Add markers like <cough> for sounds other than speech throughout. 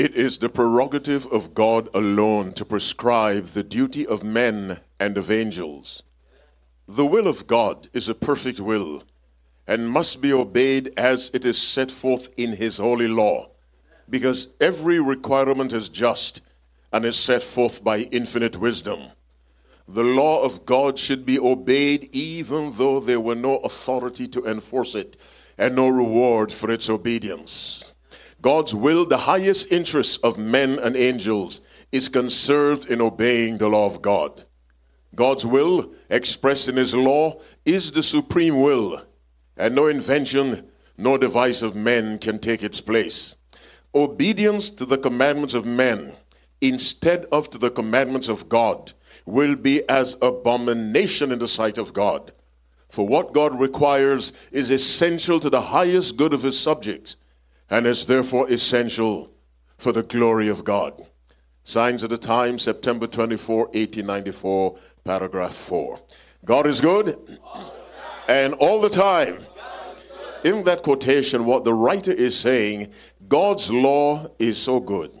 It is the prerogative of God alone to prescribe the duty of men and of angels. The will of God is a perfect will and must be obeyed as it is set forth in His holy law, because every requirement is just and is set forth by infinite wisdom. The law of God should be obeyed even though there were no authority to enforce it and no reward for its obedience. God's will, the highest interest of men and angels, is conserved in obeying the law of God. God's will, expressed in His law, is the supreme will, and no invention, no device of men can take its place. Obedience to the commandments of men instead of to the commandments of God will be as abomination in the sight of God. For what God requires is essential to the highest good of His subjects and is therefore essential for the glory of God. Signs of the Time, September 24, 1894, paragraph 4. God is good, and all the time. In that quotation, what the writer is saying, God's law is so good.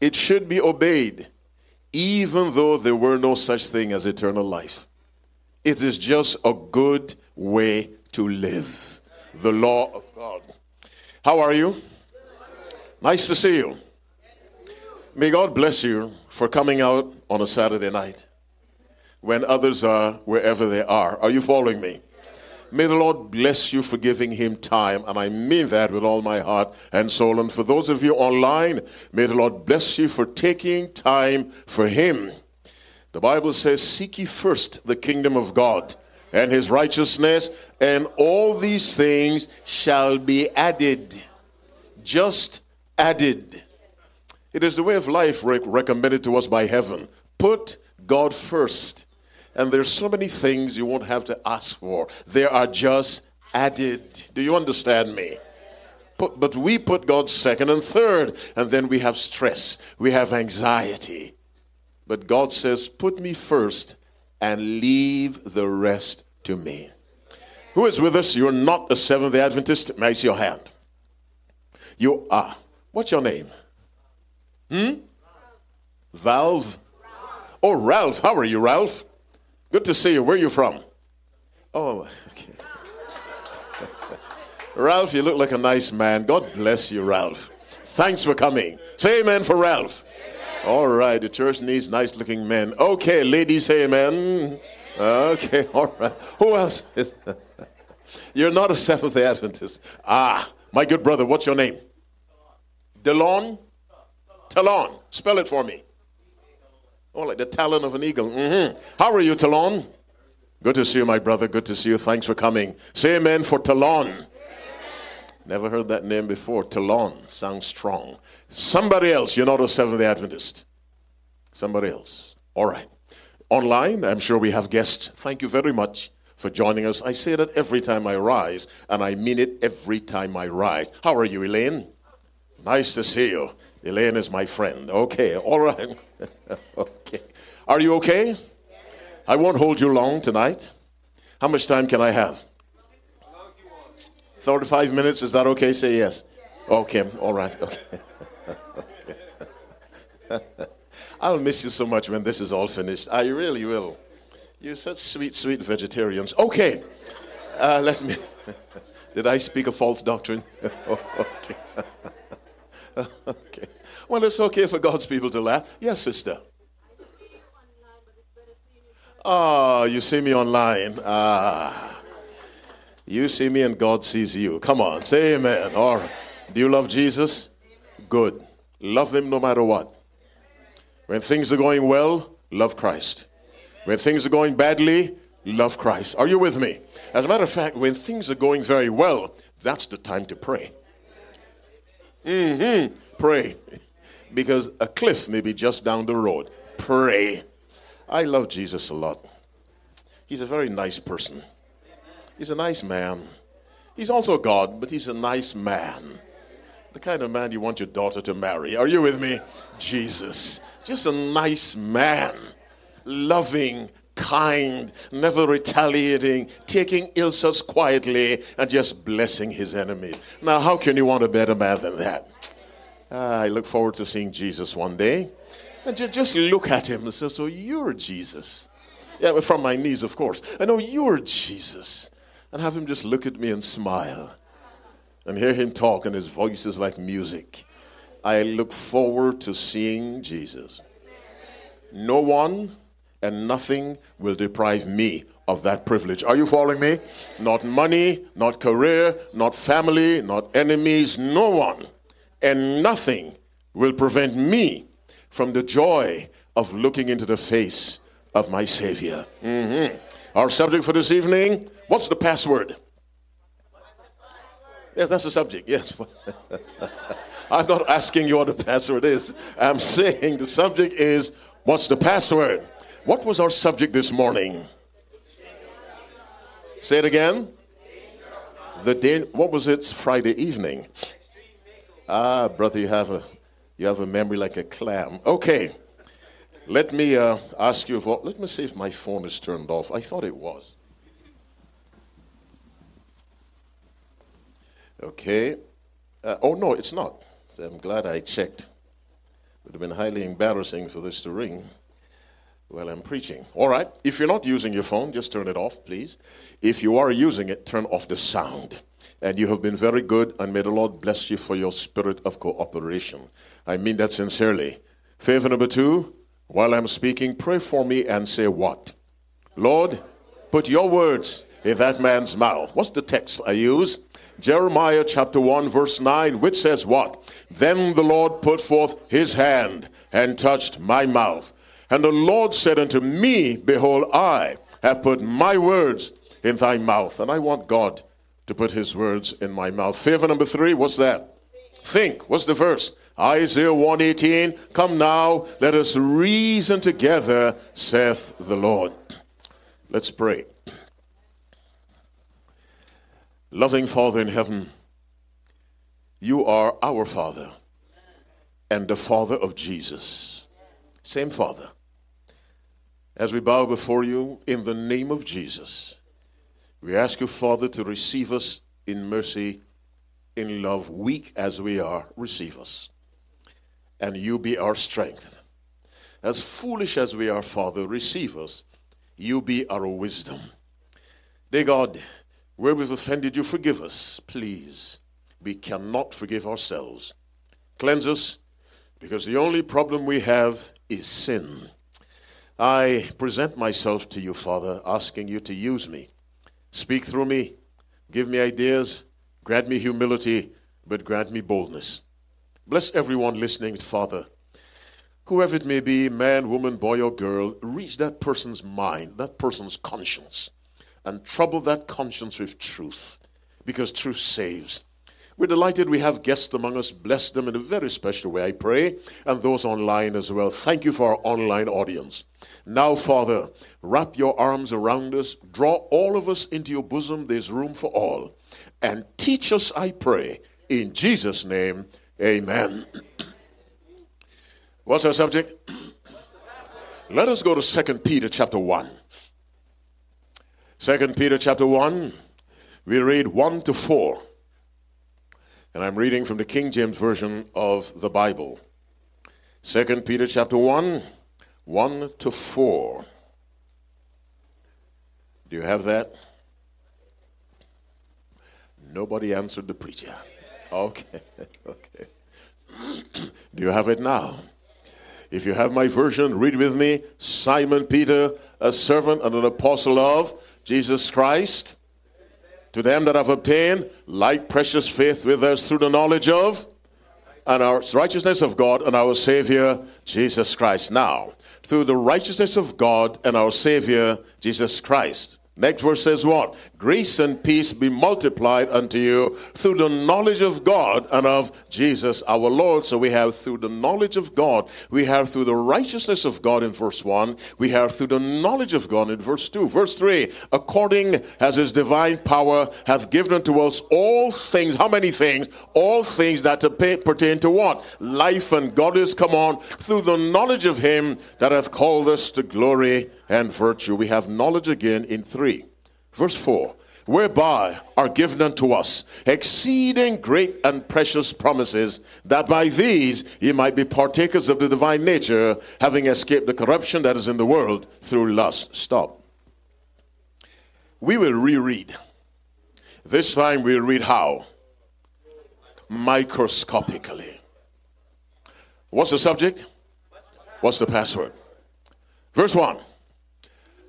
It should be obeyed, even though there were no such thing as eternal life. It is just a good way to live. The law of. How are you? Nice to see you. May God bless you for coming out on a Saturday night when others are wherever they are. Are you following me? May the Lord bless you for giving him time, and I mean that with all my heart and soul. And for those of you online, may the Lord bless you for taking time for him. The Bible says, Seek ye first the kingdom of God and his righteousness, and all these things shall be added. Just added. It is the way of life rec- recommended to us by heaven. Put God first. And there's so many things you won't have to ask for. They are just added. Do you understand me? But, but we put God second and third, and then we have stress, we have anxiety. But God says, Put me first, and leave the rest to me. Who is with us? You're not a Seventh day Adventist? Raise your hand. You are. What's your name? Hmm? Valve? Oh, Ralph. How are you, Ralph? Good to see you. Where are you from? Oh, okay. <laughs> Ralph, you look like a nice man. God bless you, Ralph. Thanks for coming. Say amen for Ralph. All right, the church needs nice looking men. Okay, ladies, say amen. Okay, <laughs> all right. Who else is? <laughs> You're not a Seventh day Adventist. Ah, my good brother, what's your name? Delon? Talon. Spell it for me. Oh, like the talon of an eagle. Mm-hmm. How are you, Talon? Good to see you, my brother. Good to see you. Thanks for coming. Say amen for Talon. Never heard that name before. Talon sounds strong. Somebody else, you're not a Seventh day Adventist. Somebody else. All right. Online, I'm sure we have guests. Thank you very much for joining us. I say that every time I rise, and I mean it every time I rise. How are you, Elaine? Nice to see you. Elaine is my friend. Okay, all right. <laughs> okay. Are you okay? I won't hold you long tonight. How much time can I have? 35 minutes, is that okay? Say yes. Okay, all right. Okay. <laughs> I'll miss you so much when this is all finished. I really will. You're such sweet, sweet vegetarians. Okay, uh, let me. <laughs> Did I speak a false doctrine? <laughs> okay. okay. Well, it's okay for God's people to laugh. Yes, sister. Ah, oh, you see me online. Ah. You see me and God sees you. Come on, say amen. All right. Do you love Jesus? Good. Love him no matter what. When things are going well, love Christ. When things are going badly, love Christ. Are you with me? As a matter of fact, when things are going very well, that's the time to pray. Mm-hmm. Pray. Because a cliff may be just down the road. Pray. I love Jesus a lot. He's a very nice person. He's a nice man. He's also God, but he's a nice man. The kind of man you want your daughter to marry. Are you with me? Jesus. Just a nice man. Loving, kind, never retaliating, taking insults quietly, and just blessing his enemies. Now, how can you want a better man than that? Uh, I look forward to seeing Jesus one day. And ju- just look at him and say, So you're Jesus. Yeah, from my knees, of course. I know you're Jesus. And have him just look at me and smile. And hear him talk, and his voice is like music. I look forward to seeing Jesus. No one and nothing will deprive me of that privilege. Are you following me? Not money, not career, not family, not enemies, no one and nothing will prevent me from the joy of looking into the face of my Savior. Mm-hmm. Our subject for this evening what's the password? Yes, that's the subject. Yes. <laughs> I'm not asking you what the password is. I'm saying the subject is what's the password? What was our subject this morning? Say it again. The day, what was it Friday evening? Ah, brother, you have a you have a memory like a clam. Okay. Let me uh, ask you. For, let me see if my phone is turned off. I thought it was. Okay. Uh, oh no, it's not. I'm glad I checked. It would have been highly embarrassing for this to ring while I'm preaching. All right. If you're not using your phone, just turn it off, please. If you are using it, turn off the sound. And you have been very good, and may the Lord bless you for your spirit of cooperation. I mean that sincerely. Favor number two, while I'm speaking, pray for me and say what? Lord, put your words in that man's mouth. What's the text I use? Jeremiah chapter 1, verse 9, which says what? Then the Lord put forth his hand and touched my mouth. And the Lord said unto me, Behold, I have put my words in thy mouth. And I want God to put his words in my mouth. Favor number three, what's that? Think. What's the verse? Isaiah 118. Come now, let us reason together, saith the Lord. Let's pray. Loving Father in heaven, you are our Father and the Father of Jesus. Same Father. As we bow before you in the name of Jesus, we ask you, Father, to receive us in mercy, in love, weak as we are, receive us. And you be our strength. As foolish as we are, Father, receive us. You be our wisdom. Dear God, where we've offended you, forgive us, please. We cannot forgive ourselves. Cleanse us, because the only problem we have is sin. I present myself to you, Father, asking you to use me Speak through me. Give me ideas. Grant me humility, but grant me boldness. Bless everyone listening, Father. Whoever it may be, man, woman, boy, or girl, reach that person's mind, that person's conscience, and trouble that conscience with truth, because truth saves. We're delighted we have guests among us. Bless them in a very special way, I pray, and those online as well. Thank you for our online audience. Now, Father, wrap your arms around us, draw all of us into your bosom. There's room for all. And teach us, I pray, in Jesus' name, amen. What's our subject? Let us go to 2 Peter chapter 1. 2 Peter chapter 1, we read 1 to 4. And I'm reading from the King James Version of the Bible. Second Peter chapter 1, 1 to 4. Do you have that? Nobody answered the preacher. Okay, <laughs> okay. Do you have it now? If you have my version, read with me. Simon Peter, a servant and an apostle of Jesus Christ, to them that have obtained like precious faith with us through the knowledge of and our righteousness of God and our Savior Jesus Christ. Now, through the righteousness of God and our Savior Jesus Christ. Next verse says what? Grace and peace be multiplied unto you through the knowledge of God and of Jesus our Lord. So we have through the knowledge of God, we have through the righteousness of God in verse 1, we have through the knowledge of God in verse 2. Verse 3, according as his divine power hath given unto us all things. How many things? All things that pertain to what? Life and godliness come on through the knowledge of him that hath called us to glory and virtue. We have knowledge again in 3. Verse 4 whereby are given unto us exceeding great and precious promises, that by these ye might be partakers of the divine nature, having escaped the corruption that is in the world through lust. Stop. We will reread. This time we'll read how? Microscopically. What's the subject? What's the password? Verse 1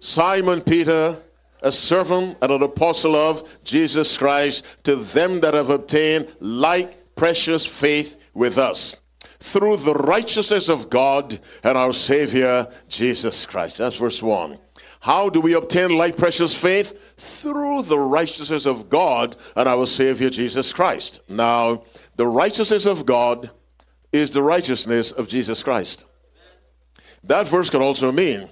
Simon Peter a servant and an apostle of Jesus Christ to them that have obtained like precious faith with us through the righteousness of God and our Savior Jesus Christ. That's verse 1. How do we obtain like precious faith? Through the righteousness of God and our Savior Jesus Christ. Now, the righteousness of God is the righteousness of Jesus Christ. That verse can also mean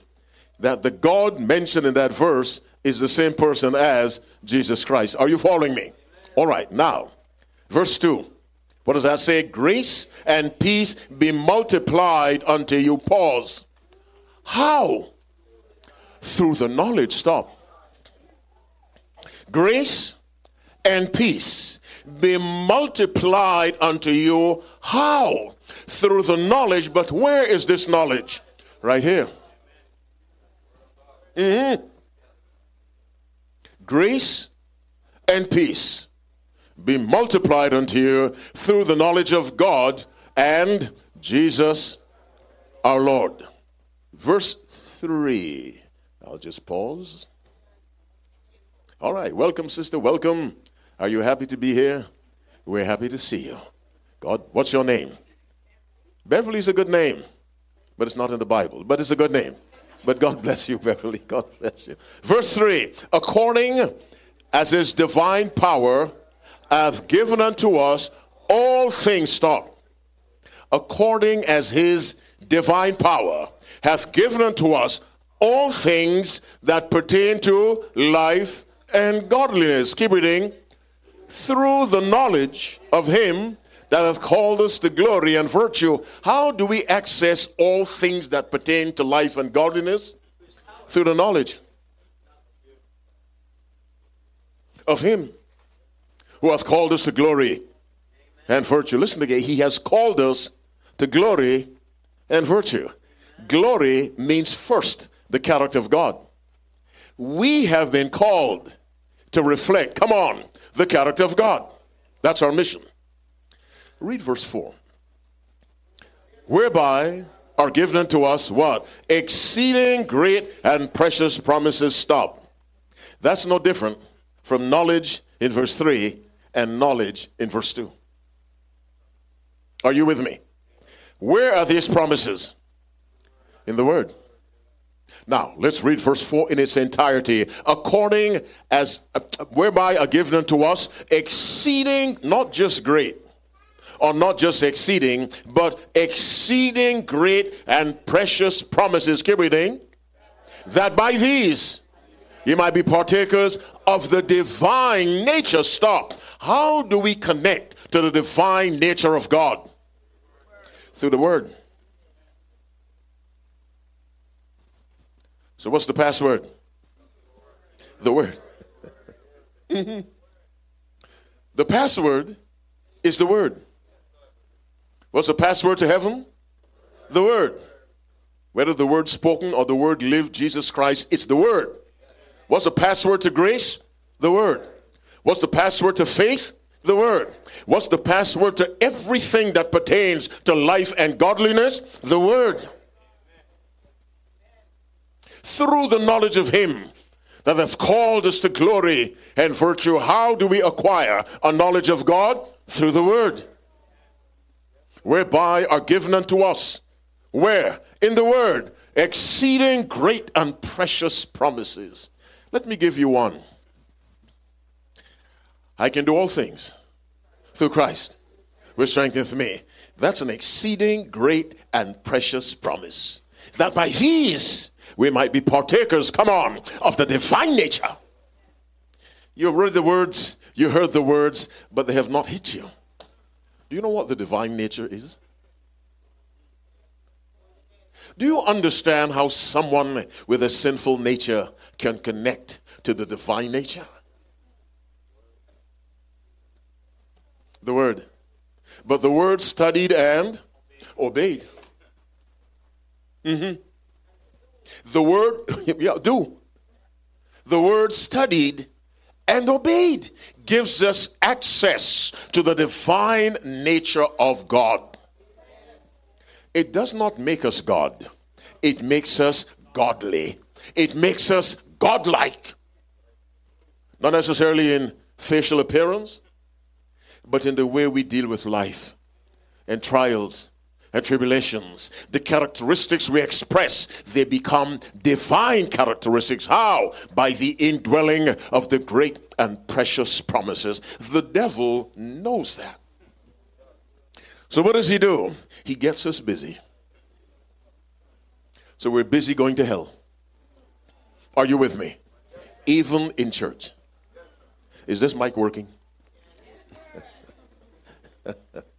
that the God mentioned in that verse is the same person as Jesus Christ. Are you following me? All right, now, verse 2. What does that say? Grace and peace be multiplied unto you. Pause. How? Through the knowledge. Stop. Grace and peace be multiplied unto you. How? Through the knowledge. But where is this knowledge? Right here. Mm-hmm grace and peace be multiplied unto you through the knowledge of God and Jesus our Lord. Verse 3. I'll just pause. All right. Welcome, sister. Welcome. Are you happy to be here? We're happy to see you. God, what's your name? Beverly's a good name, but it's not in the Bible, but it's a good name. But God bless you, Beverly. God bless you. Verse 3 According as his divine power hath given unto us all things, stop. According as his divine power hath given unto us all things that pertain to life and godliness. Keep reading. Through the knowledge of him that hath called us to glory and virtue. How do we access all things that pertain to life and godliness? Through the knowledge of Him who hath called us to glory and virtue. Listen again. He has called us to glory and virtue. Glory means first the character of God. We have been called to reflect, come on, the character of God. That's our mission. Read verse 4. Whereby are given unto us what? Exceeding great and precious promises. Stop. That's no different from knowledge in verse 3 and knowledge in verse 2. Are you with me? Where are these promises? In the Word. Now, let's read verse 4 in its entirety. According as, uh, whereby are given unto us exceeding, not just great, or not just exceeding, but exceeding great and precious promises. Keep reading. That by these you might be partakers of the divine nature. Stop. How do we connect to the divine nature of God? Through the Word. So, what's the password? The Word. mm-hmm. <laughs> The password is the Word. What's the password to heaven? The Word. Whether the Word spoken or the Word lived, Jesus Christ, it's the Word. What's the password to grace? The Word. What's the password to faith? The Word. What's the password to everything that pertains to life and godliness? The Word. Through the knowledge of Him that has called us to glory and virtue, how do we acquire a knowledge of God? Through the Word whereby are given unto us. Where? In the Word. Exceeding great and precious promises. Let me give you one. I can do all things through Christ, which strengtheneth me. That's an exceeding great and precious promise. That by these we might be partakers, come on, of the divine nature. You read the words, you heard the words, but they have not hit you. Do you know what the divine nature is? Do you understand how someone with a sinful nature can connect to the divine nature? The word. But the word studied and obeyed. Mm-hmm. The word, <laughs> yeah, do. The word studied and obeyed gives us access to the divine nature of God. It does not make us God, it makes us godly, it makes us godlike. Not necessarily in facial appearance, but in the way we deal with life and trials tribulations. The characteristics we express, they become divine characteristics. How? By the indwelling of the great and precious promises. The devil knows that. So, what does he do? He gets us busy. So, we're busy going to hell. Are you with me? Even in church. Is this mic working? <laughs>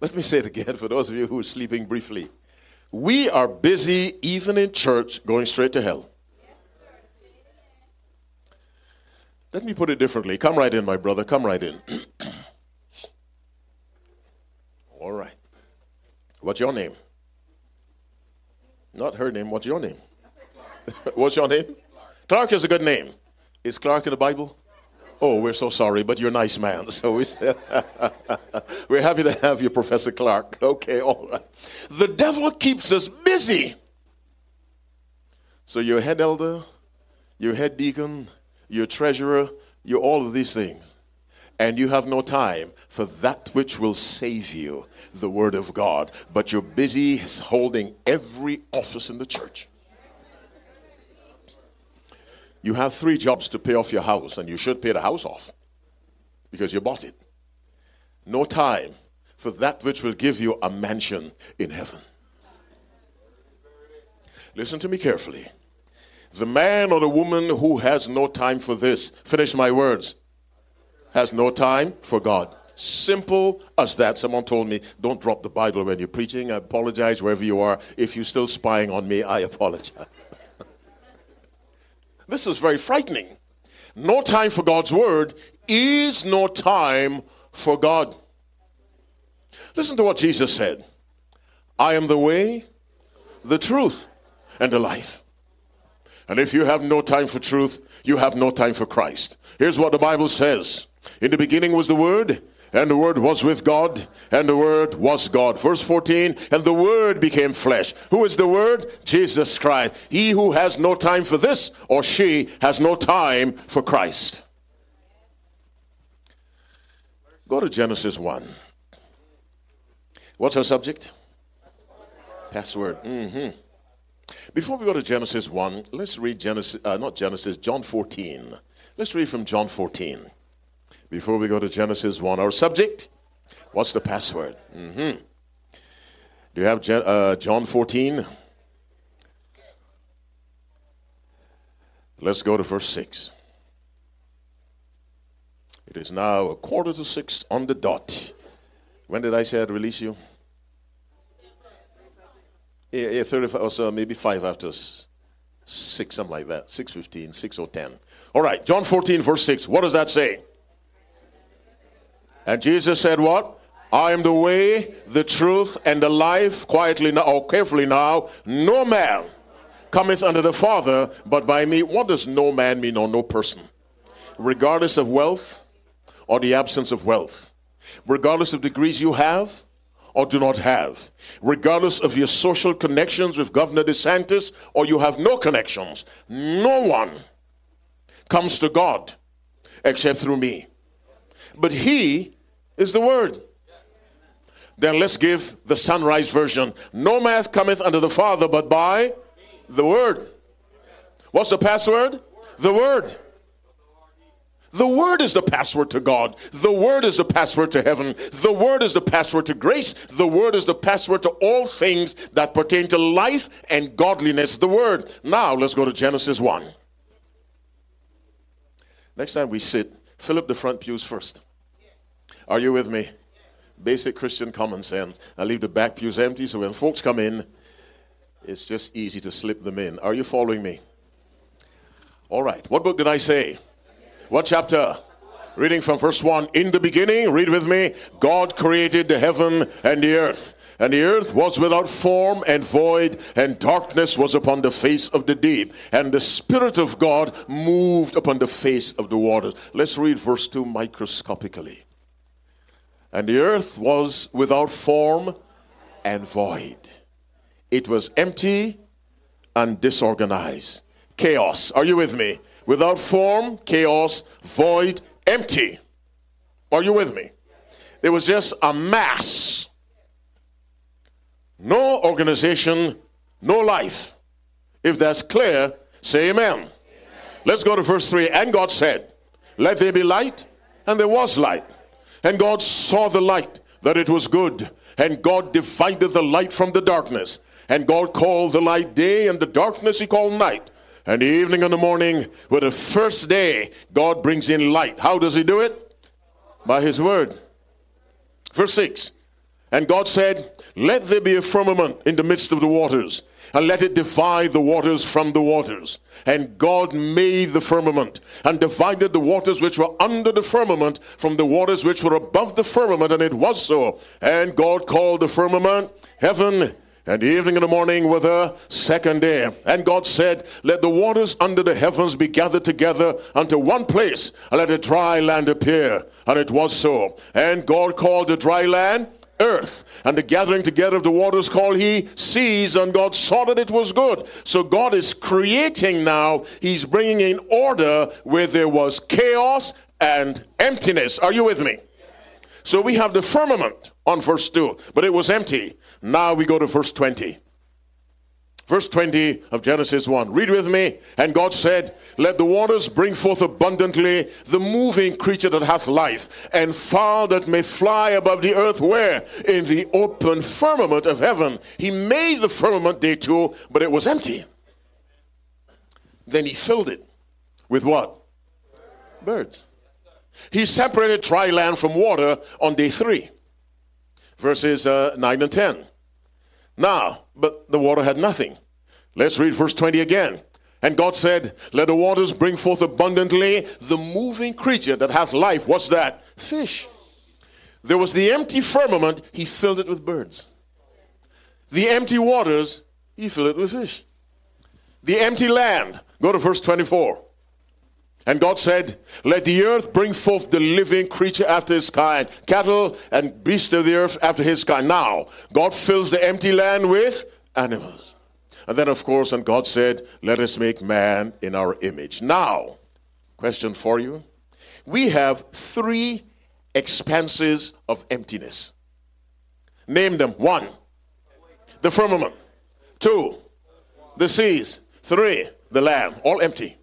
Let me say it again for those of you who are sleeping briefly. We are busy, even in church, going straight to hell. Let me put it differently. Come right in, my brother. Come right in. <clears throat> All right. What's your name? Not her name. What's your name? <laughs> What's your name? Clark is a good name. Is Clark in the Bible? Oh, we're so sorry, but you're a nice man. <laughs> So we said, <laughs> we're happy to have you, Professor Clark. Okay, all right. The devil keeps us busy. So you're head elder, you're head deacon, you're treasurer, you're all of these things. And you have no time for that which will save you, the Word of God. But you're busy holding every office in the church. You have three jobs to pay off your house, and you should pay the house off because you bought it. No time for that which will give you a mansion in heaven. Listen to me carefully. The man or the woman who has no time for this, finish my words, has no time for God. Simple as that. Someone told me, don't drop the Bible when you're preaching. I apologize wherever you are. If you're still spying on me, I apologize. This is very frightening. No time for God's word is no time for God. Listen to what Jesus said I am the way, the truth, and the life. And if you have no time for truth, you have no time for Christ. Here's what the Bible says In the beginning was the Word, and the Word was with God, and the Word was God. Verse 14, and the Word became flesh. Who is the Word? Jesus Christ. He who has no time for this, or she has no time for Christ. Go to Genesis 1. What's our subject? Password. Mm-hmm. Before we go to Genesis 1, let's read Genesis, uh, not Genesis, John 14. Let's read from John 14 before we go to Genesis 1. Our subject, what's the password? Mm-hmm. Do you have uh, John 14? Let's go to verse 6. It is now a quarter to six on the dot. When did I say I'd release you? Yeah, yeah 35 or so, maybe five after six, something like that. 6.15, 6 or 10. All right, John 14, verse 6. What does that say? And Jesus said, What? I am the way, the truth, and the life. Quietly now, or carefully now, no man cometh unto the Father but by me. What does no man mean or no person? Regardless of wealth or the absence of wealth, regardless of degrees you have or do not have, regardless of your social connections with Governor DeSantis or you have no connections, no one comes to God except through me. But he is the word. Then let's give the sunrise version. No man cometh unto the Father but by the word. What's the password? The word. The word is the password to God. The word is the password to heaven. The word is the password to grace. The word is the password to all things that pertain to life and godliness. The word. Now let's go to Genesis 1. Next time we sit, fill up the front pews first. Are you with me? Basic Christian common sense. I leave the back pews empty so when folks come in, it's just easy to slip them in. Are you following me? All right. What book did I say? What chapter? Reading from verse 1 In the beginning, read with me, God created the heaven and the earth. And the earth was without form and void, and darkness was upon the face of the deep. And the Spirit of God moved upon the face of the waters. Let's read verse 2 microscopically. And the earth was without form and void, it was empty and disorganized. Chaos. Are you with me? Without form, chaos, void, empty. Are you with me? There was just a mass. No organization, no life. If that's clear, say amen. amen. Let's go to verse 3. And God said, Let there be light, and there was light. And God saw the light, that it was good. And God divided the light from the darkness. And God called the light day, and the darkness he called night. And the evening and the morning were the first day God brings in light. How does he do it? By his word. Verse 6 And God said, Let there be a firmament in the midst of the waters, and let it divide the waters from the waters. And God made the firmament, and divided the waters which were under the firmament from the waters which were above the firmament, and it was so. And God called the firmament heaven and evening and the morning were the second day. And God said, Let the waters under the heavens be gathered together unto one place, and let a dry land appear. And it was so. And God called the dry land earth. And the gathering together of the waters called he seas, and God saw that it was good. So God is creating now, he's bringing in order where there was chaos and emptiness. Are you with me? So we have the firmament on verse 2, but it was empty. Now we go to verse 20. Verse 20 of Genesis 1. Read with me. And God said, Let the waters bring forth abundantly the moving creature that hath life, and fowl that may fly above the earth. Where? In the open firmament of heaven. He made the firmament day two, but it was empty. Then he filled it with what? Birds. He separated dry land from water on day three. Verses uh, 9 and 10. Now, but the water had nothing. Let's read verse 20 again. And God said, Let the waters bring forth abundantly the moving creature that hath life. What's that? Fish. There was the empty firmament, he filled it with birds. The empty waters, he filled it with fish. The empty land, go to verse 24. And God said, Let the earth bring forth the living creature after his kind, cattle and beasts of the earth after his kind. Now, God fills the empty land with animals. And then, of course, and God said, Let us make man in our image. Now, question for you. We have three expanses of emptiness. Name them. One, the firmament. Two, the seas. Three, the land. All empty.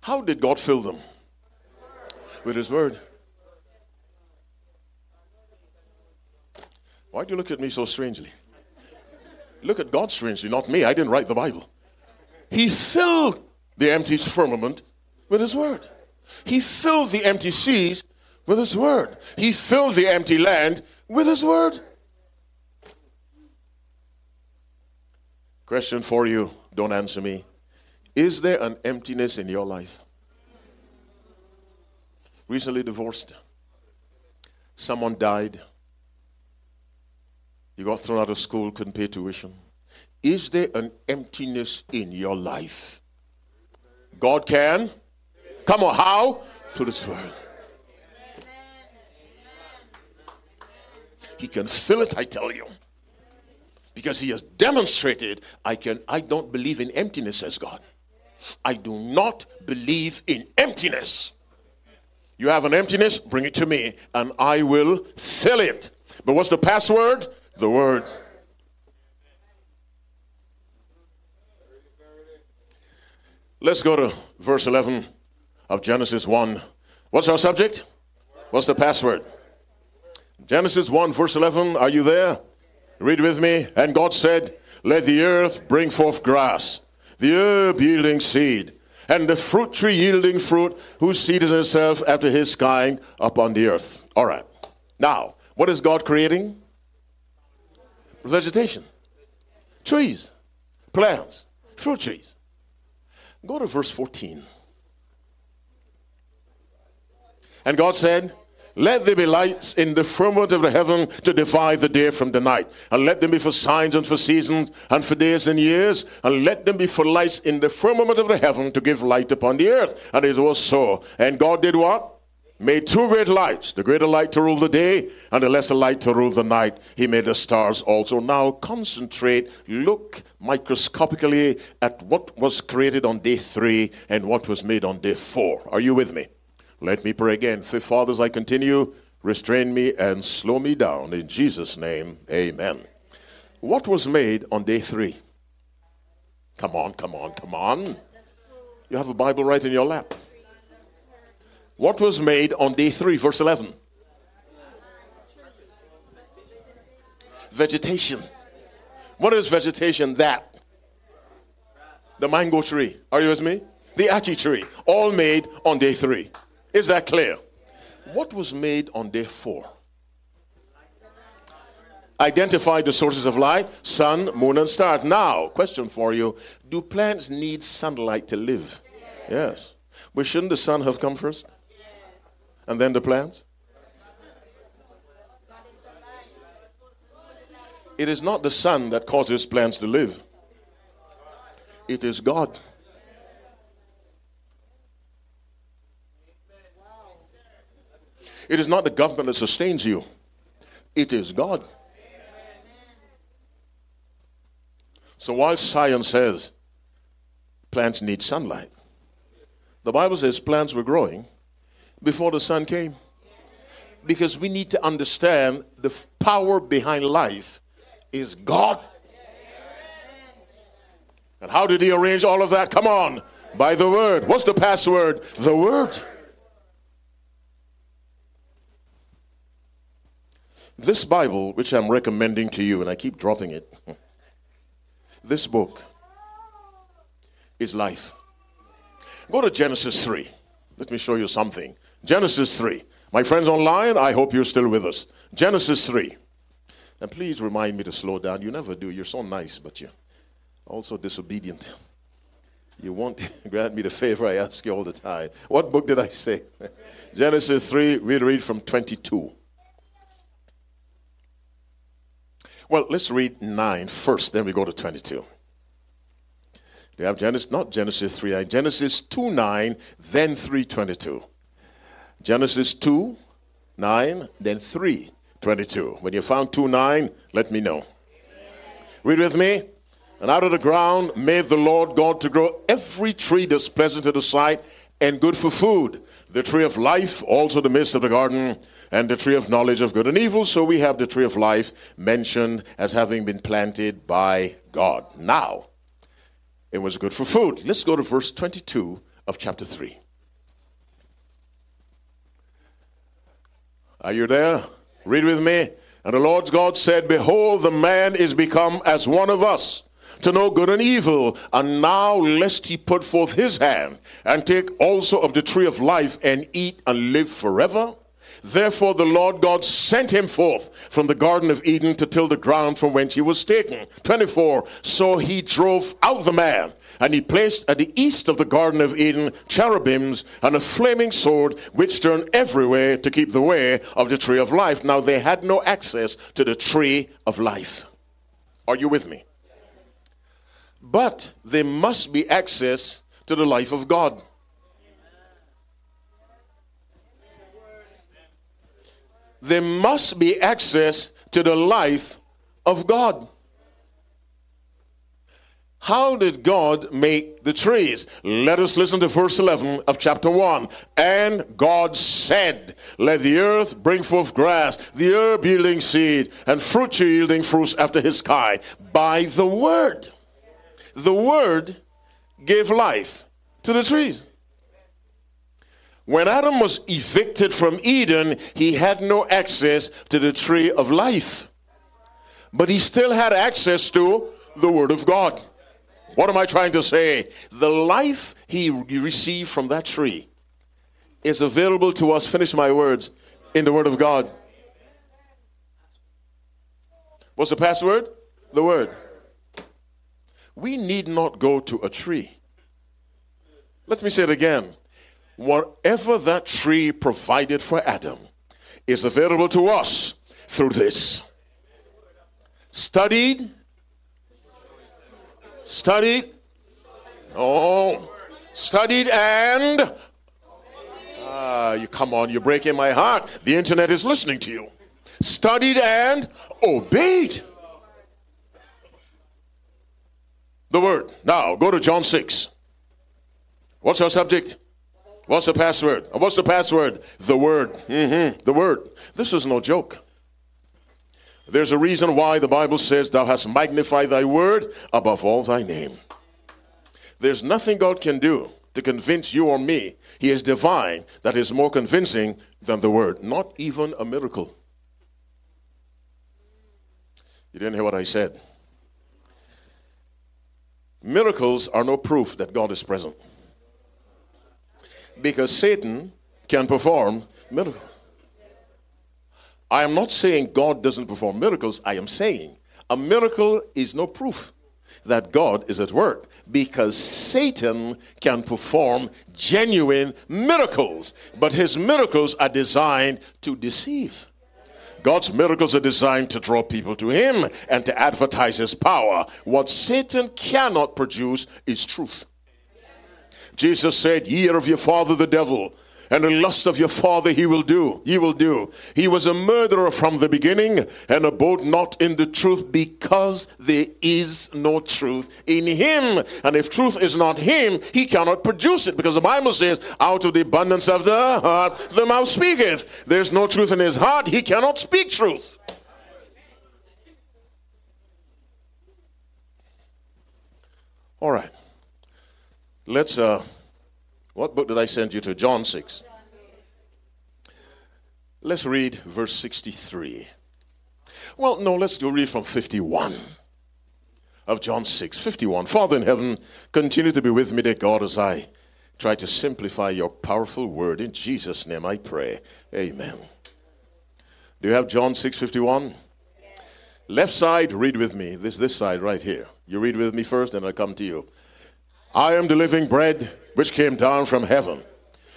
How did God fill them? With His Word. Why do you look at me so strangely? Look at God strangely, not me. I didn't write the Bible. He filled the empty firmament with His Word. He filled the empty seas with His Word. He filled the empty land with His Word. Question for you. Don't answer me. Is there an emptiness in your life? Recently divorced. Someone died. You got thrown out of school, couldn't pay tuition. Is there an emptiness in your life? God can. Come on, how? Through this word. He can fill it, I tell you. Because he has demonstrated I can I don't believe in emptiness, says God. I do not believe in emptiness. You have an emptiness, bring it to me, and I will fill it. But what's the password? The word. Let's go to verse 11 of Genesis 1. What's our subject? What's the password? Genesis 1, verse 11. Are you there? Read with me. And God said, Let the earth bring forth grass the herb yielding seed, and the fruit tree yielding fruit, whose seed is itself after his kind upon the earth. All right. Now, what is God creating? Vegetation, trees, plants, fruit trees. Go to verse 14. And God said, let there be lights in the firmament of the heaven to divide the day from the night. And let them be for signs and for seasons and for days and years. And let them be for lights in the firmament of the heaven to give light upon the earth. And it was so. And God did what? Made two great lights the greater light to rule the day and the lesser light to rule the night. He made the stars also. Now concentrate, look microscopically at what was created on day three and what was made on day four. Are you with me? Let me pray again. Say, Father, as I continue, restrain me and slow me down. In Jesus' name, amen. What was made on day three? Come on, come on, come on. You have a Bible right in your lap. What was made on day three, verse 11? Vegetation. What is vegetation? That. The mango tree. Are you with me? The ackee tree. All made on day three. Is that clear? What was made on day four? Identify the sources of light sun, moon, and stars. Now, question for you Do plants need sunlight to live? Yes. But shouldn't the sun have come first? And then the plants? It is not the sun that causes plants to live, it is God. It is not the government that sustains you, it is God. So while science says plants need sunlight, the Bible says plants were growing before the sun came. Because we need to understand the power behind life is God. And how did he arrange all of that? Come on, by the word. What's the password? The word. This Bible, which I'm recommending to you, and I keep dropping it, this book is life. Go to Genesis 3. Let me show you something. Genesis 3. My friends online, I hope you're still with us. Genesis 3. And please remind me to slow down. You never do. You're so nice, but you're also disobedient. You won't <laughs> grant me the favor I ask you all the time. What book did I say? <laughs> Genesis 3, we read from 22. Well, let's read 9 first, then we go to 22. We have Genesis, not Genesis 3 9, Genesis 2 9, then 3 22. Genesis 2 9, then 3 22. When you found 2 9, let me know. Amen. Read with me. And out of the ground made the Lord God to grow every tree that's pleasant to the sight and good for food. The tree of life, also the midst of the garden, and the tree of knowledge of good and evil. So we have the tree of life mentioned as having been planted by God. Now, it was good for food. Let's go to verse 22 of chapter 3. Are you there? Read with me. And the Lord God said, Behold, the man is become as one of us to know good and evil. And now, lest he put forth his hand and take also of the tree of life and eat and live forever. Therefore, the Lord God sent him forth from the Garden of Eden to till the ground from whence he was taken. 24. So he drove out the man, and he placed at the east of the Garden of Eden cherubims and a flaming sword which turned every way to keep the way of the tree of life. Now, they had no access to the tree of life. Are you with me? But there must be access to the life of God. there must be access to the life of God. How did God make the trees? Let us listen to verse 11 of chapter 1. And God said, Let the earth bring forth grass, the herb yielding seed, and fruit yielding fruits after his kind, by the word. The word gave life to the trees. When Adam was evicted from Eden, he had no access to the tree of life. But he still had access to the Word of God. What am I trying to say? The life he received from that tree is available to us, finish my words, in the Word of God. What's the password? The Word. We need not go to a tree. Let me say it again. whatever that tree provided for Adam is available to us through this. Studied, studied, oh, studied and. Ah, you come on, you're breaking my heart. The internet is listening to you. Studied and obeyed. The word. Now, go to John 6. What's our subject? What's the password? What's the password? The word. Mm-hmm. The word. This is no joke. There's a reason why the Bible says, Thou hast magnified thy word above all thy name. There's nothing God can do to convince you or me He is divine that is more convincing than the word. Not even a miracle. You didn't hear what I said. Miracles are no proof that God is present. Because Satan can perform miracles. I am not saying God doesn't perform miracles. I am saying a miracle is no proof that God is at work because Satan can perform genuine miracles, but his miracles are designed to deceive. God's miracles are designed to draw people to Him and to advertise His power. What Satan cannot produce is truth. Jesus said, Ye are of your father the devil, and the lust of your father he will do. He will do. He was a murderer from the beginning and abode not in the truth because there is no truth in him. And if truth is not him, he cannot produce it because the Bible says, out of the abundance of the heart, the mouth speaketh. There's no truth in his heart. He cannot speak truth. All right. Let's uh what book did I send you to? John 6. Let's read verse 63. Well, no, let's do read from 51 of John 6. 51. Father in heaven, continue to be with me, dear God, as I try to simplify your powerful word. In Jesus' name I pray. Amen. Do you have John 6 51? Left side, read with me. This this side right here. You read with me first, and I'll come to you. I am the living bread which came down from heaven.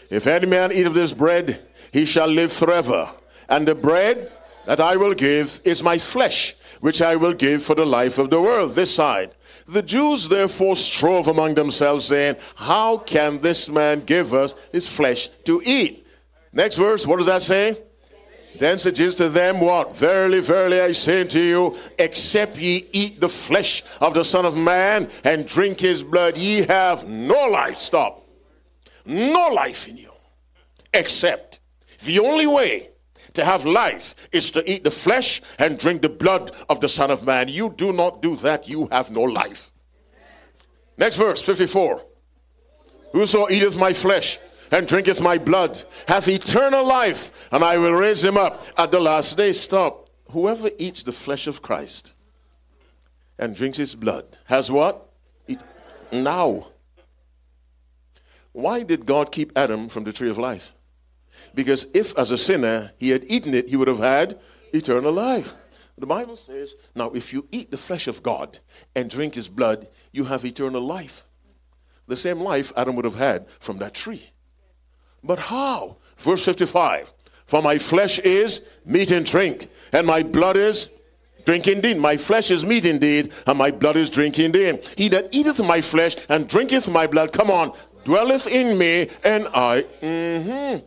If any man eat of this bread, he shall live forever. And the bread that I will give is my flesh, which I will give for the life of the world. This side. The Jews therefore strove among themselves, saying, How can this man give us his flesh to eat? Next verse, what does that say? Then said Jesus to them, What? Verily, verily, I say unto you, except ye eat the flesh of the Son of Man and drink his blood, ye have no life. Stop. No life in you. Except the only way to have life is to eat the flesh and drink the blood of the Son of Man. You do not do that, you have no life. Next verse, 54. Whoso eateth my flesh and drinketh my blood hath eternal life, and I will raise him up at the last day. Stop. Whoever eats the flesh of Christ and drinks his blood has what? It, now. Why did God keep Adam from the tree of life? Because if, as a sinner, he had eaten it, he would have had eternal life. The Bible says, now if you eat the flesh of God and drink his blood, you have eternal life. The same life Adam would have had from that tree. But how? Verse 55 For my flesh is meat and drink, and my blood is drink indeed. My flesh is meat indeed, and my blood is drink indeed. He that eateth my flesh and drinketh my blood, come on, dwelleth in me, and I. Mm-hmm.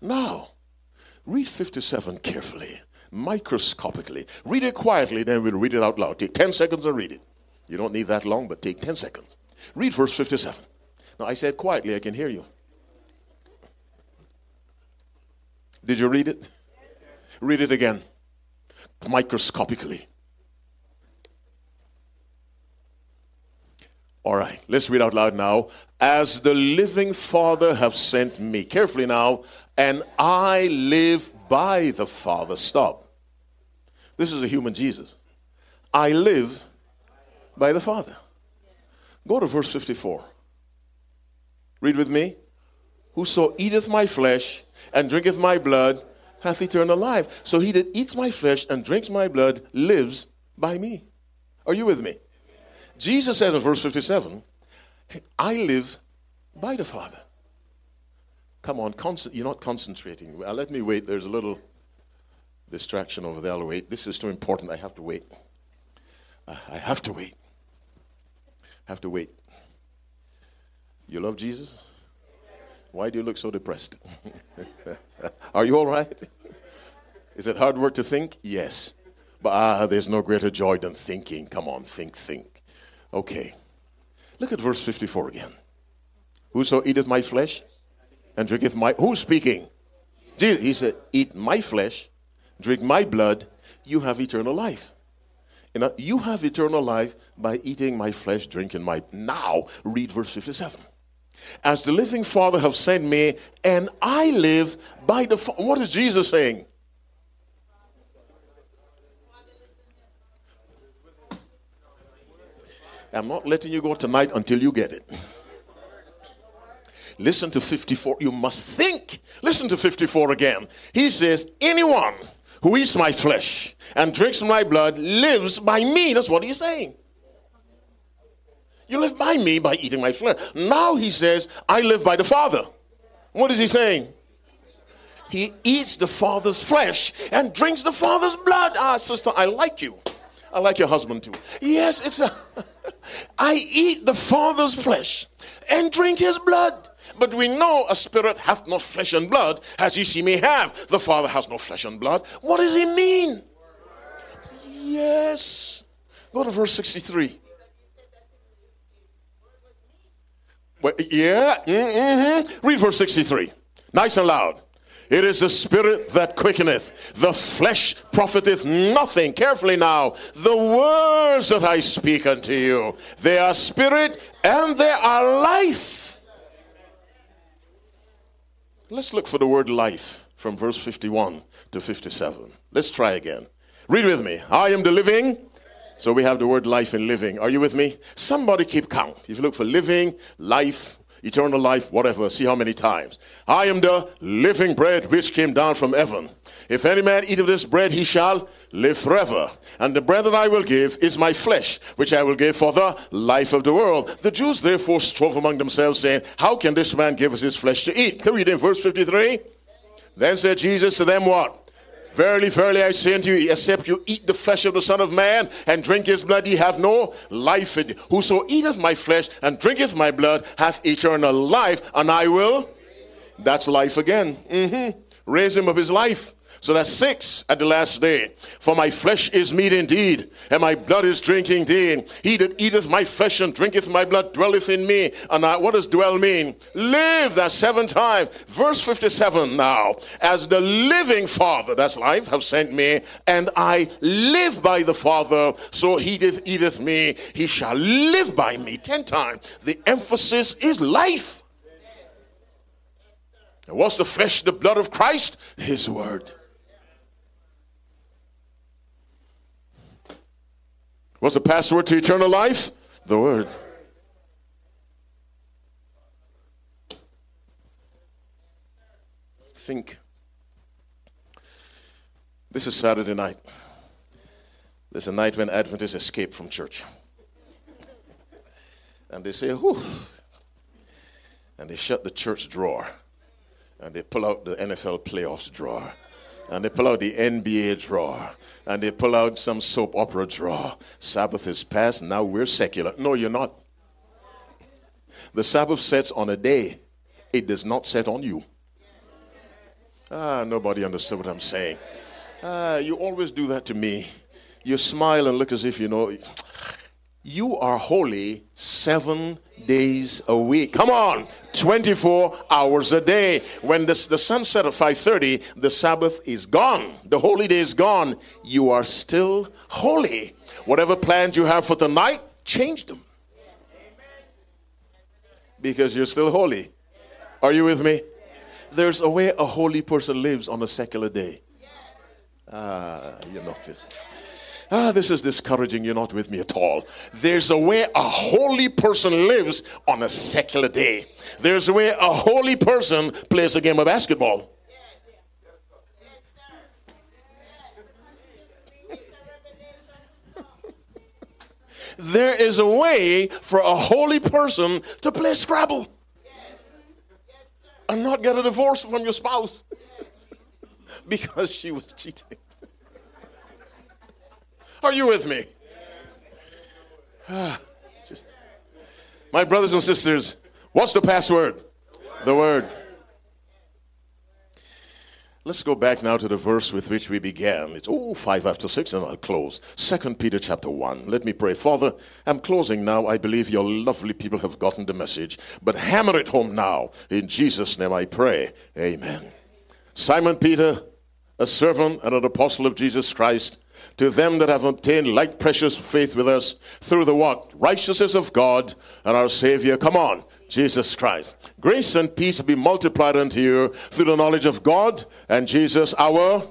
Now, read 57 carefully, microscopically. Read it quietly, then we'll read it out loud. Take 10 seconds and read it. You don't need that long, but take 10 seconds. Read verse 57. Now, I said quietly, I can hear you. Did you read it? Read it again, microscopically. All right, let's read out loud now. As the living Father have sent me. Carefully now. And I live by the Father. Stop. This is a human Jesus. I live by the Father. Go to verse 54. Read with me. Whoso eateth my flesh and drinketh my blood hath eternal life. So he that eats my flesh and drinks my blood lives by me. Are you with me? Jesus says in verse 57, I live by the Father. Come on, you're not concentrating. Uh, let me wait. There's a little distraction over there. I'll wait. This is too important. I have to wait. Uh, I have to wait. I have to wait. You love Jesus? Why do you look so depressed? <laughs> Are you all right? Is it hard work to think? Yes. But ah, there's no greater joy than thinking. Come on, think, think. Okay. Look at verse 54 again. Whoso eateth my flesh and drinketh my. Who's speaking? Jesus. He said, Eat my flesh, drink my blood, you have eternal life. Know, you have eternal life by eating my flesh, drinking my. Now, read verse 57. As the living Father have sent me, and I live by the. What is Jesus saying? I'm not letting you go tonight until you get it. Listen to 54. You must think. Listen to 54 again. He says, Anyone who eats my flesh and drinks my blood lives by me. That's what he's saying. You live by me by eating my flesh. Now he says, I live by the Father. What is he saying? He eats the Father's flesh and drinks the Father's blood. Ah, sister, I like you. I like your husband too. Yes, it's a. <laughs> I eat the Father's flesh and drink his blood. But we know a spirit hath not flesh and blood, as ye see me have. The Father has no flesh and blood. What does he mean? Yes. Go to verse 63. Well, yeah. Mm-hmm. Read verse 63. Nice and loud. It is the spirit that quickeneth. The flesh profiteth nothing. Carefully now. The words that I speak unto you, they are spirit and they are life. Let's look for the word life from verse 51 to 57. Let's try again. Read with me. I am the living. So we have the word life and living. Are you with me? Somebody keep count. If you look for living, life, eternal life, whatever. See how many times. I am the living bread which came down from heaven. If any man eat of this bread, he shall live forever. And the bread that I will give is my flesh, which I will give for the life of the world. The Jews therefore strove among themselves, saying, How can this man give us his flesh to eat? Can we read in verse 53? Then said Jesus to them, What? Verily, verily, I say unto you, except you eat the flesh of the Son of Man and drink his blood, ye have no life. Whoso eateth my flesh and drinketh my blood hath eternal life, and I will. That's life again. Mm-hmm. Raise him of his life. So that's six at the last day. For my flesh is meat indeed, and my blood is drink indeed. He that eateth my flesh and drinketh my blood dwelleth in me. And I, what does dwell mean? Live, that seven times. Verse 57 now. As the living Father, that's life, have sent me, and I live by the Father, so he that eateth me, he shall live by me. Ten times. The emphasis is life. And what's the flesh, the blood of Christ? His word. What's the password to eternal life? The Word. Think. This is Saturday night. This is a night when Adventists escape from church. And they say, whew. And they shut the church drawer. And they pull out the NFL playoffs drawer and they pull out the NBA drawer, and they pull out some soap opera drawer. Sabbath is past, now we're secular. No, you're not. The Sabbath sets on a day, it does not set on you. Ah, nobody understood what I'm saying. Ah, you always do that to me. You smile and look as if you know. You are holy seven days a week. Come on, 24 hours a day. When the, the sun set at 5.30, the Sabbath is gone. The holy day is gone. You are still holy. Whatever plans you have for tonight, change them. Because you're still holy. Are you with me? There's a way a holy person lives on a secular day. Ah, you're not with me ah, this is discouraging. You're not with me at all. There's a way a holy person lives on a secular day. There's a way a holy person plays a game of basketball. there is a way for a holy person to play Scrabble. and not get a divorce from your spouse <laughs> because she was cheating. Are you with me? Ah, just, my brothers and sisters, what's the password? The word. Let's go back now to the verse with which we began. It's oh five after six, and I'll close. Second Peter chapter one. Let me pray. Father, I'm closing now. I believe your lovely people have gotten the message, but hammer it home now. In Jesus' name I pray. Amen. Simon Peter, a servant and an apostle of Jesus Christ, to them that have obtained like precious faith with us through the what? Righteousness of God and our Savior. Come on, Jesus Christ. Grace and peace be multiplied unto you through the knowledge of God and Jesus our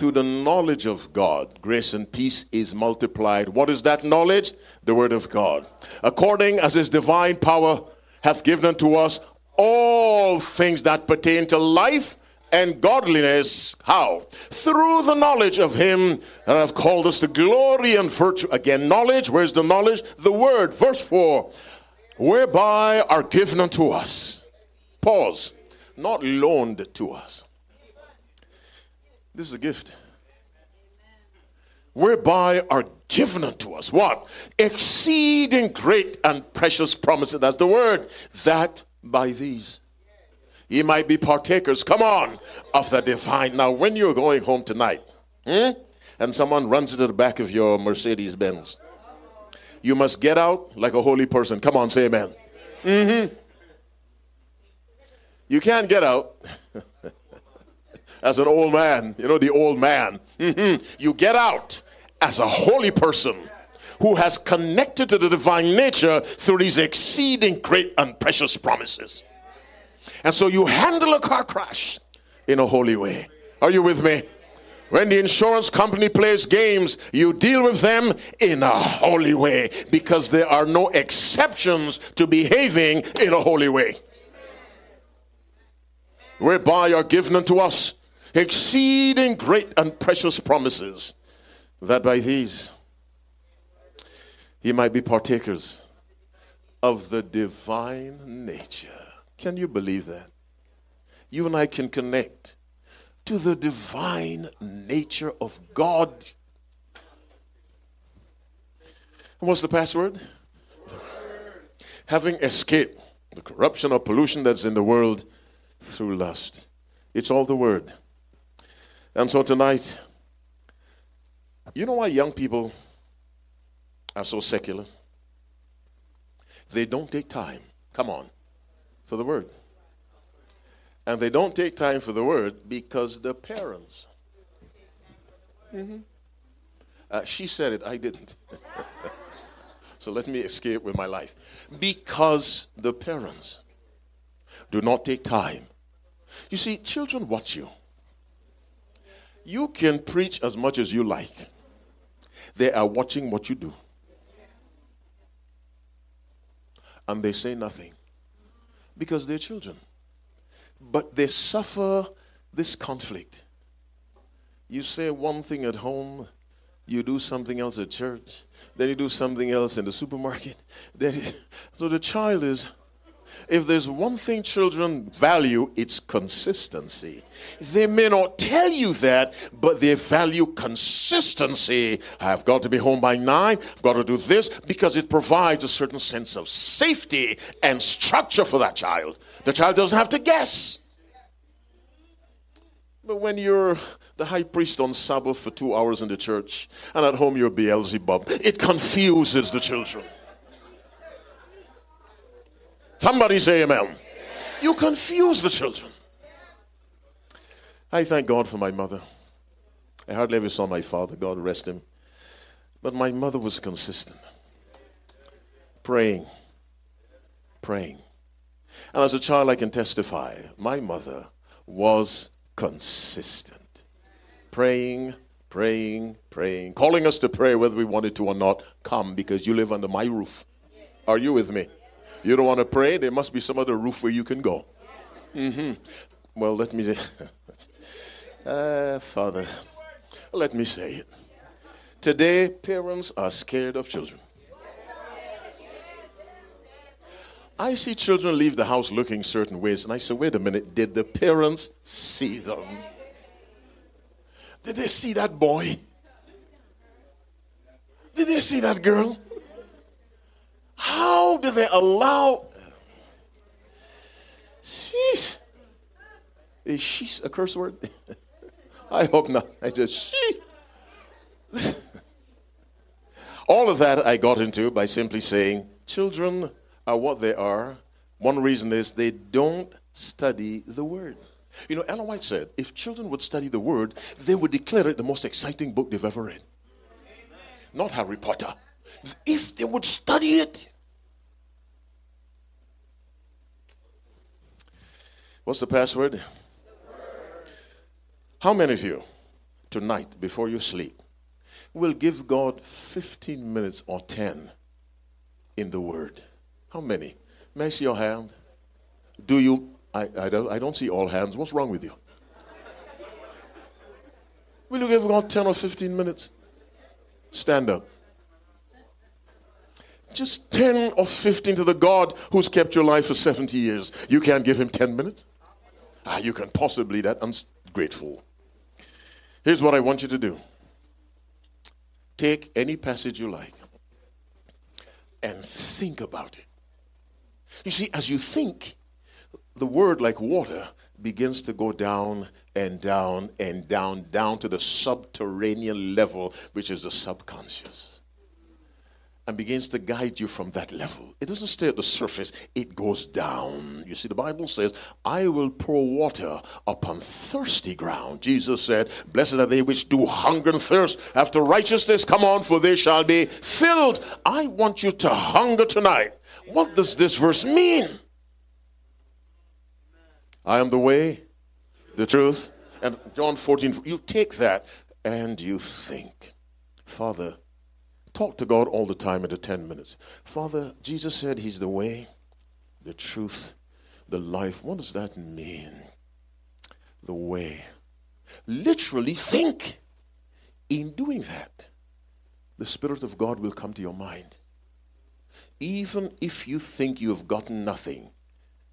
through the knowledge of God, grace and peace is multiplied. What is that knowledge? The Word of God. According as His divine power hath given unto us all things that pertain to life and godliness. How? Through the knowledge of Him that have called us to glory and virtue. Again, knowledge. Where's the knowledge? The Word. Verse 4 whereby are given unto us. Pause. Not loaned to us. This is a gift. Whereby are given unto us what? Exceeding great and precious promises. That's the word. That by these ye might be partakers, come on, of the divine. Now, when you're going home tonight, hmm, and someone runs into the back of your Mercedes Benz, you must get out like a holy person. Come on, say amen. Mm-hmm. You can't get out <laughs> as an old man, you know, the old man. Mm-hmm. You get out as a holy person who has connected to the divine nature through these exceeding great and precious promises. And so you handle a car crash in a holy way. Are you with me? When the insurance company plays games, you deal with them in a holy way because there are no exceptions to behaving in a holy way. Whereby are given unto us exceeding great and precious promises, that by these ye might be partakers of the divine nature. Can you believe that? You and I can connect to the divine nature of God. And what's the password? Having escaped the corruption or pollution that's in the world through lust. It's all the word. And so tonight, you know why young people are so secular? They don't take time, come on, for the word. And they don't take time for the word because the parents. Mm-hmm. Uh, she said it, I didn't. <laughs> so let me escape with my life. Because the parents do not take time. You see, children watch you. You can preach as much as you like, they are watching what you do. And they say nothing because they're children. But they suffer this conflict. You say one thing at home, you do something else at church, then you do something else in the supermarket. <laughs> Then, so the child is if there's one thing children value, it's consistency. They may not tell you that, but they value consistency. I've got to be home by nine, I've got to do this, because it provides a certain sense of safety and structure for that child. The child doesn't have to guess. But when you're the high priest on Sabbath for two hours in the church, and at home you're Beelzebub, it confuses the children. Somebody say amen. You confuse the children. I thank God for my mother. I hardly ever saw my father, God rest him. But my mother was consistent. Praying. Praying. And as a child, I can testify, my mother was consistent. Praying, praying, praying, calling us to pray whether we wanted to or not. Come because you live under my roof. Are you with me? You don't want to pray? There must be some other roof where you can go. Mm-hmm. Well, let me say, <laughs> uh, Father, let me say it. Today, parents are scared of children. I see children leave the house looking certain ways, and I say, wait a minute, did the parents see them? Did they see that boy? Did they see that girl? How do they allow? Sheesh. Is she a curse word? <laughs> I hope not. I just she. <laughs> All of that I got into by simply saying, children are what they are. One reason is they don't study the word. You know, Ellen White said, if children would study the word, they would declare it the most exciting book they've ever read. Not Harry Potter. If they would study it. What's the password? How many of you tonight, before you sleep, will give God 15 minutes or 10 in the Word? How many? May I see your hand? Do you? I, I, don't, I don't see all hands. What's wrong with you? Will you give God 10 or 15 minutes? Stand up. Just 10 or 15 to the God who's kept your life for 70 years. You can't give him 10 minutes? Ah, you can possibly that ungrateful. Here's what I want you to do. Take any passage you like and think about it. You see, as you think, the word, like water, begins to go down and down and down, down to the subterranean level, which is the subconscious, and begins to guide you from that level. It doesn't stay at the surface, it goes down. You see, the Bible says, I will pour water upon thirsty ground. Jesus said, Blessed are they which do hunger and thirst after righteousness. Come on, for they shall be filled. I want you to hunger tonight. What does this verse mean? I am the way, the truth. And John 14, you take that and you think, Father, talk to God all the time in the 10 minutes. Father, Jesus said He's the way, the truth, the life. What does that mean? The way. Literally think. In doing that, the Spirit of God will come to your mind. Even if you think you have gotten nothing,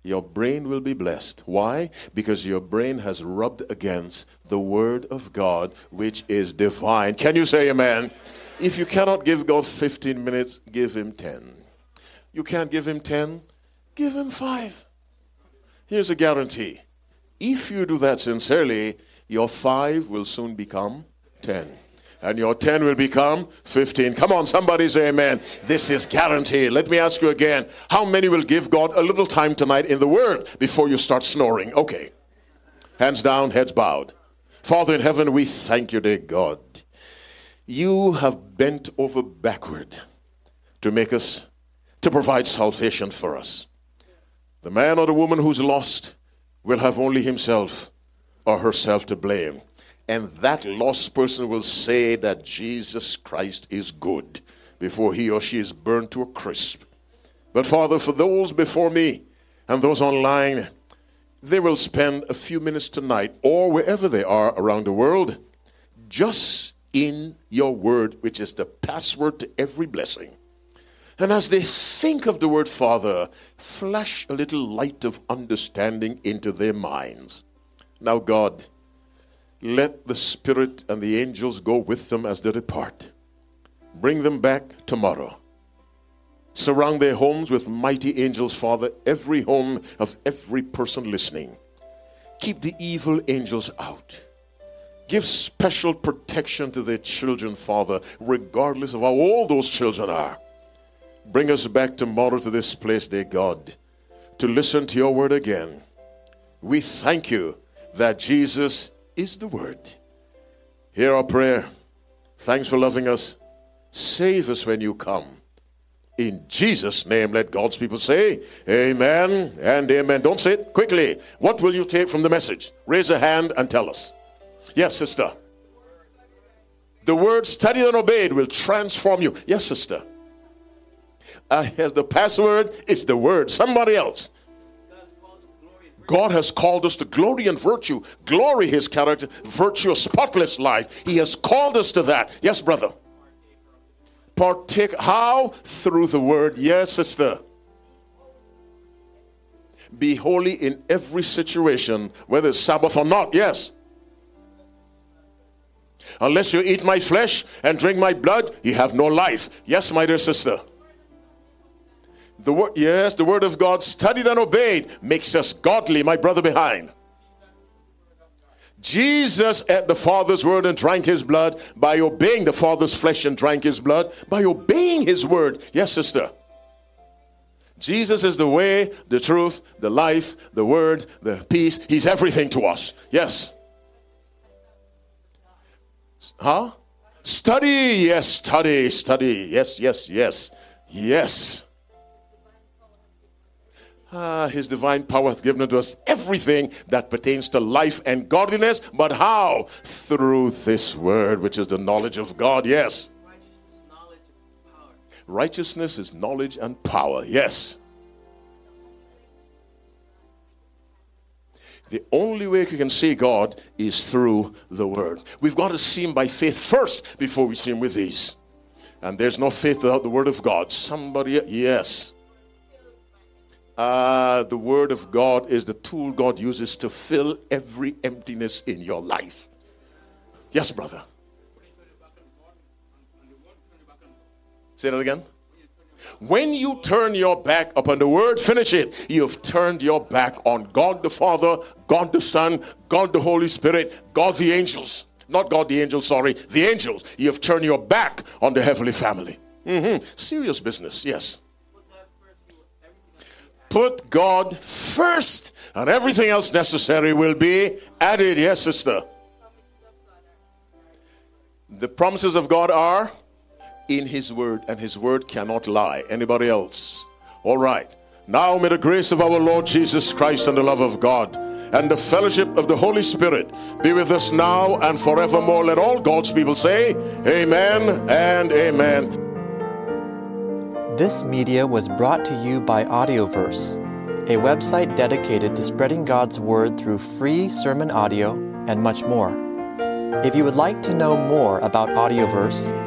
your brain will be blessed. Why? Because your brain has rubbed against the Word of God, which is divine. Can you say amen? If you cannot give God 15 minutes, give Him 10. You can't give Him 10, give Him 5. Here's a guarantee if you do that sincerely, your 5 will soon become 10 and your 10 will become 15. Come on, somebody say amen. This is guaranteed. Let me ask you again how many will give God a little time tonight in the Word before you start snoring? Okay. Hands down, heads bowed. Father in heaven, we thank you, dear God. You have bent over backward to make us, to provide salvation for us. The man or the woman who's lost will have only himself or herself to blame and that lost person will say that Jesus Christ is good before he or she is burned to a crisp. But Father, for those before me and those online, they will spend a few minutes tonight or wherever they are around the world just in your word, which is the password to every blessing. And as they think of the word Father, flash a little light of understanding into their minds. Now, God, let the Spirit and the angels go with them as they depart. Bring them back tomorrow. Surround their homes with mighty angels, Father, every home of every person listening. Keep the evil angels out. Give special protection to their children, Father, regardless of how old those children are. Bring us back tomorrow to this place, dear God, to listen to your word again. We thank you that Jesus is the word. Hear our prayer. Thanks for loving us. Save us when you come. In Jesus' name, let God's people say, Amen and Amen. Don't say it quickly. What will you take from the message? Raise a hand and tell us. Yes, sister. The word studied and obeyed will transform you. Yes, sister. Uh, yes, the password is the word. Somebody else. God has called us to glory and virtue, glory his character, virtue, a spotless life. He has called us to that. Yes, brother. Partake how? Through the word. Yes, sister. be holy in every situation, whether it's Sabbath or not. Yes. Unless you eat my flesh and drink my blood, you have no life. Yes, my dear sister. The word, yes, the word of God, studied and obeyed, makes us godly, my brother behind. Jesus ate the Father's word and drank his blood by obeying the Father's flesh and drank his blood by obeying his word. Yes, sister. Jesus is the way, the truth, the life, the word, the peace. He's everything to us. Yes. Huh? Study, yes, study, study. Yes, yes, yes, yes. Ah, his divine power hath given unto us everything that pertains to life and godliness. But how? Through this word, which is the knowledge of God. Yes. Righteousness, knowledge, power. Righteousness is knowledge and power. Yes. The only way you can see God is through the Word. We've got to see Him by faith first before we see Him with these. And there's no faith without the Word of God. Somebody, yes. Uh, the Word of God is the tool God uses to fill every emptiness in your life. Yes, brother. Say that again. When you turn your back upon the word, finish it. You've turned your back on God the Father, God the Son, God the Holy Spirit, God the angels. Not God the angels, sorry, the angels. You've turned your back on the heavenly family. Mm-hmm. Serious business, yes. Put God first, and everything else necessary will be added. Yes, sister. The promises of God are in his word and his word cannot lie. Anybody else? All right. Now may the grace of our lord jesus christ and the love of god and the fellowship of the holy spirit be with us now and forevermore. Let all god's people say amen and amen. This media was brought to you by audioverse a website dedicated to spreading god's word through free sermon audio and much more. If you would like to know more about audioverse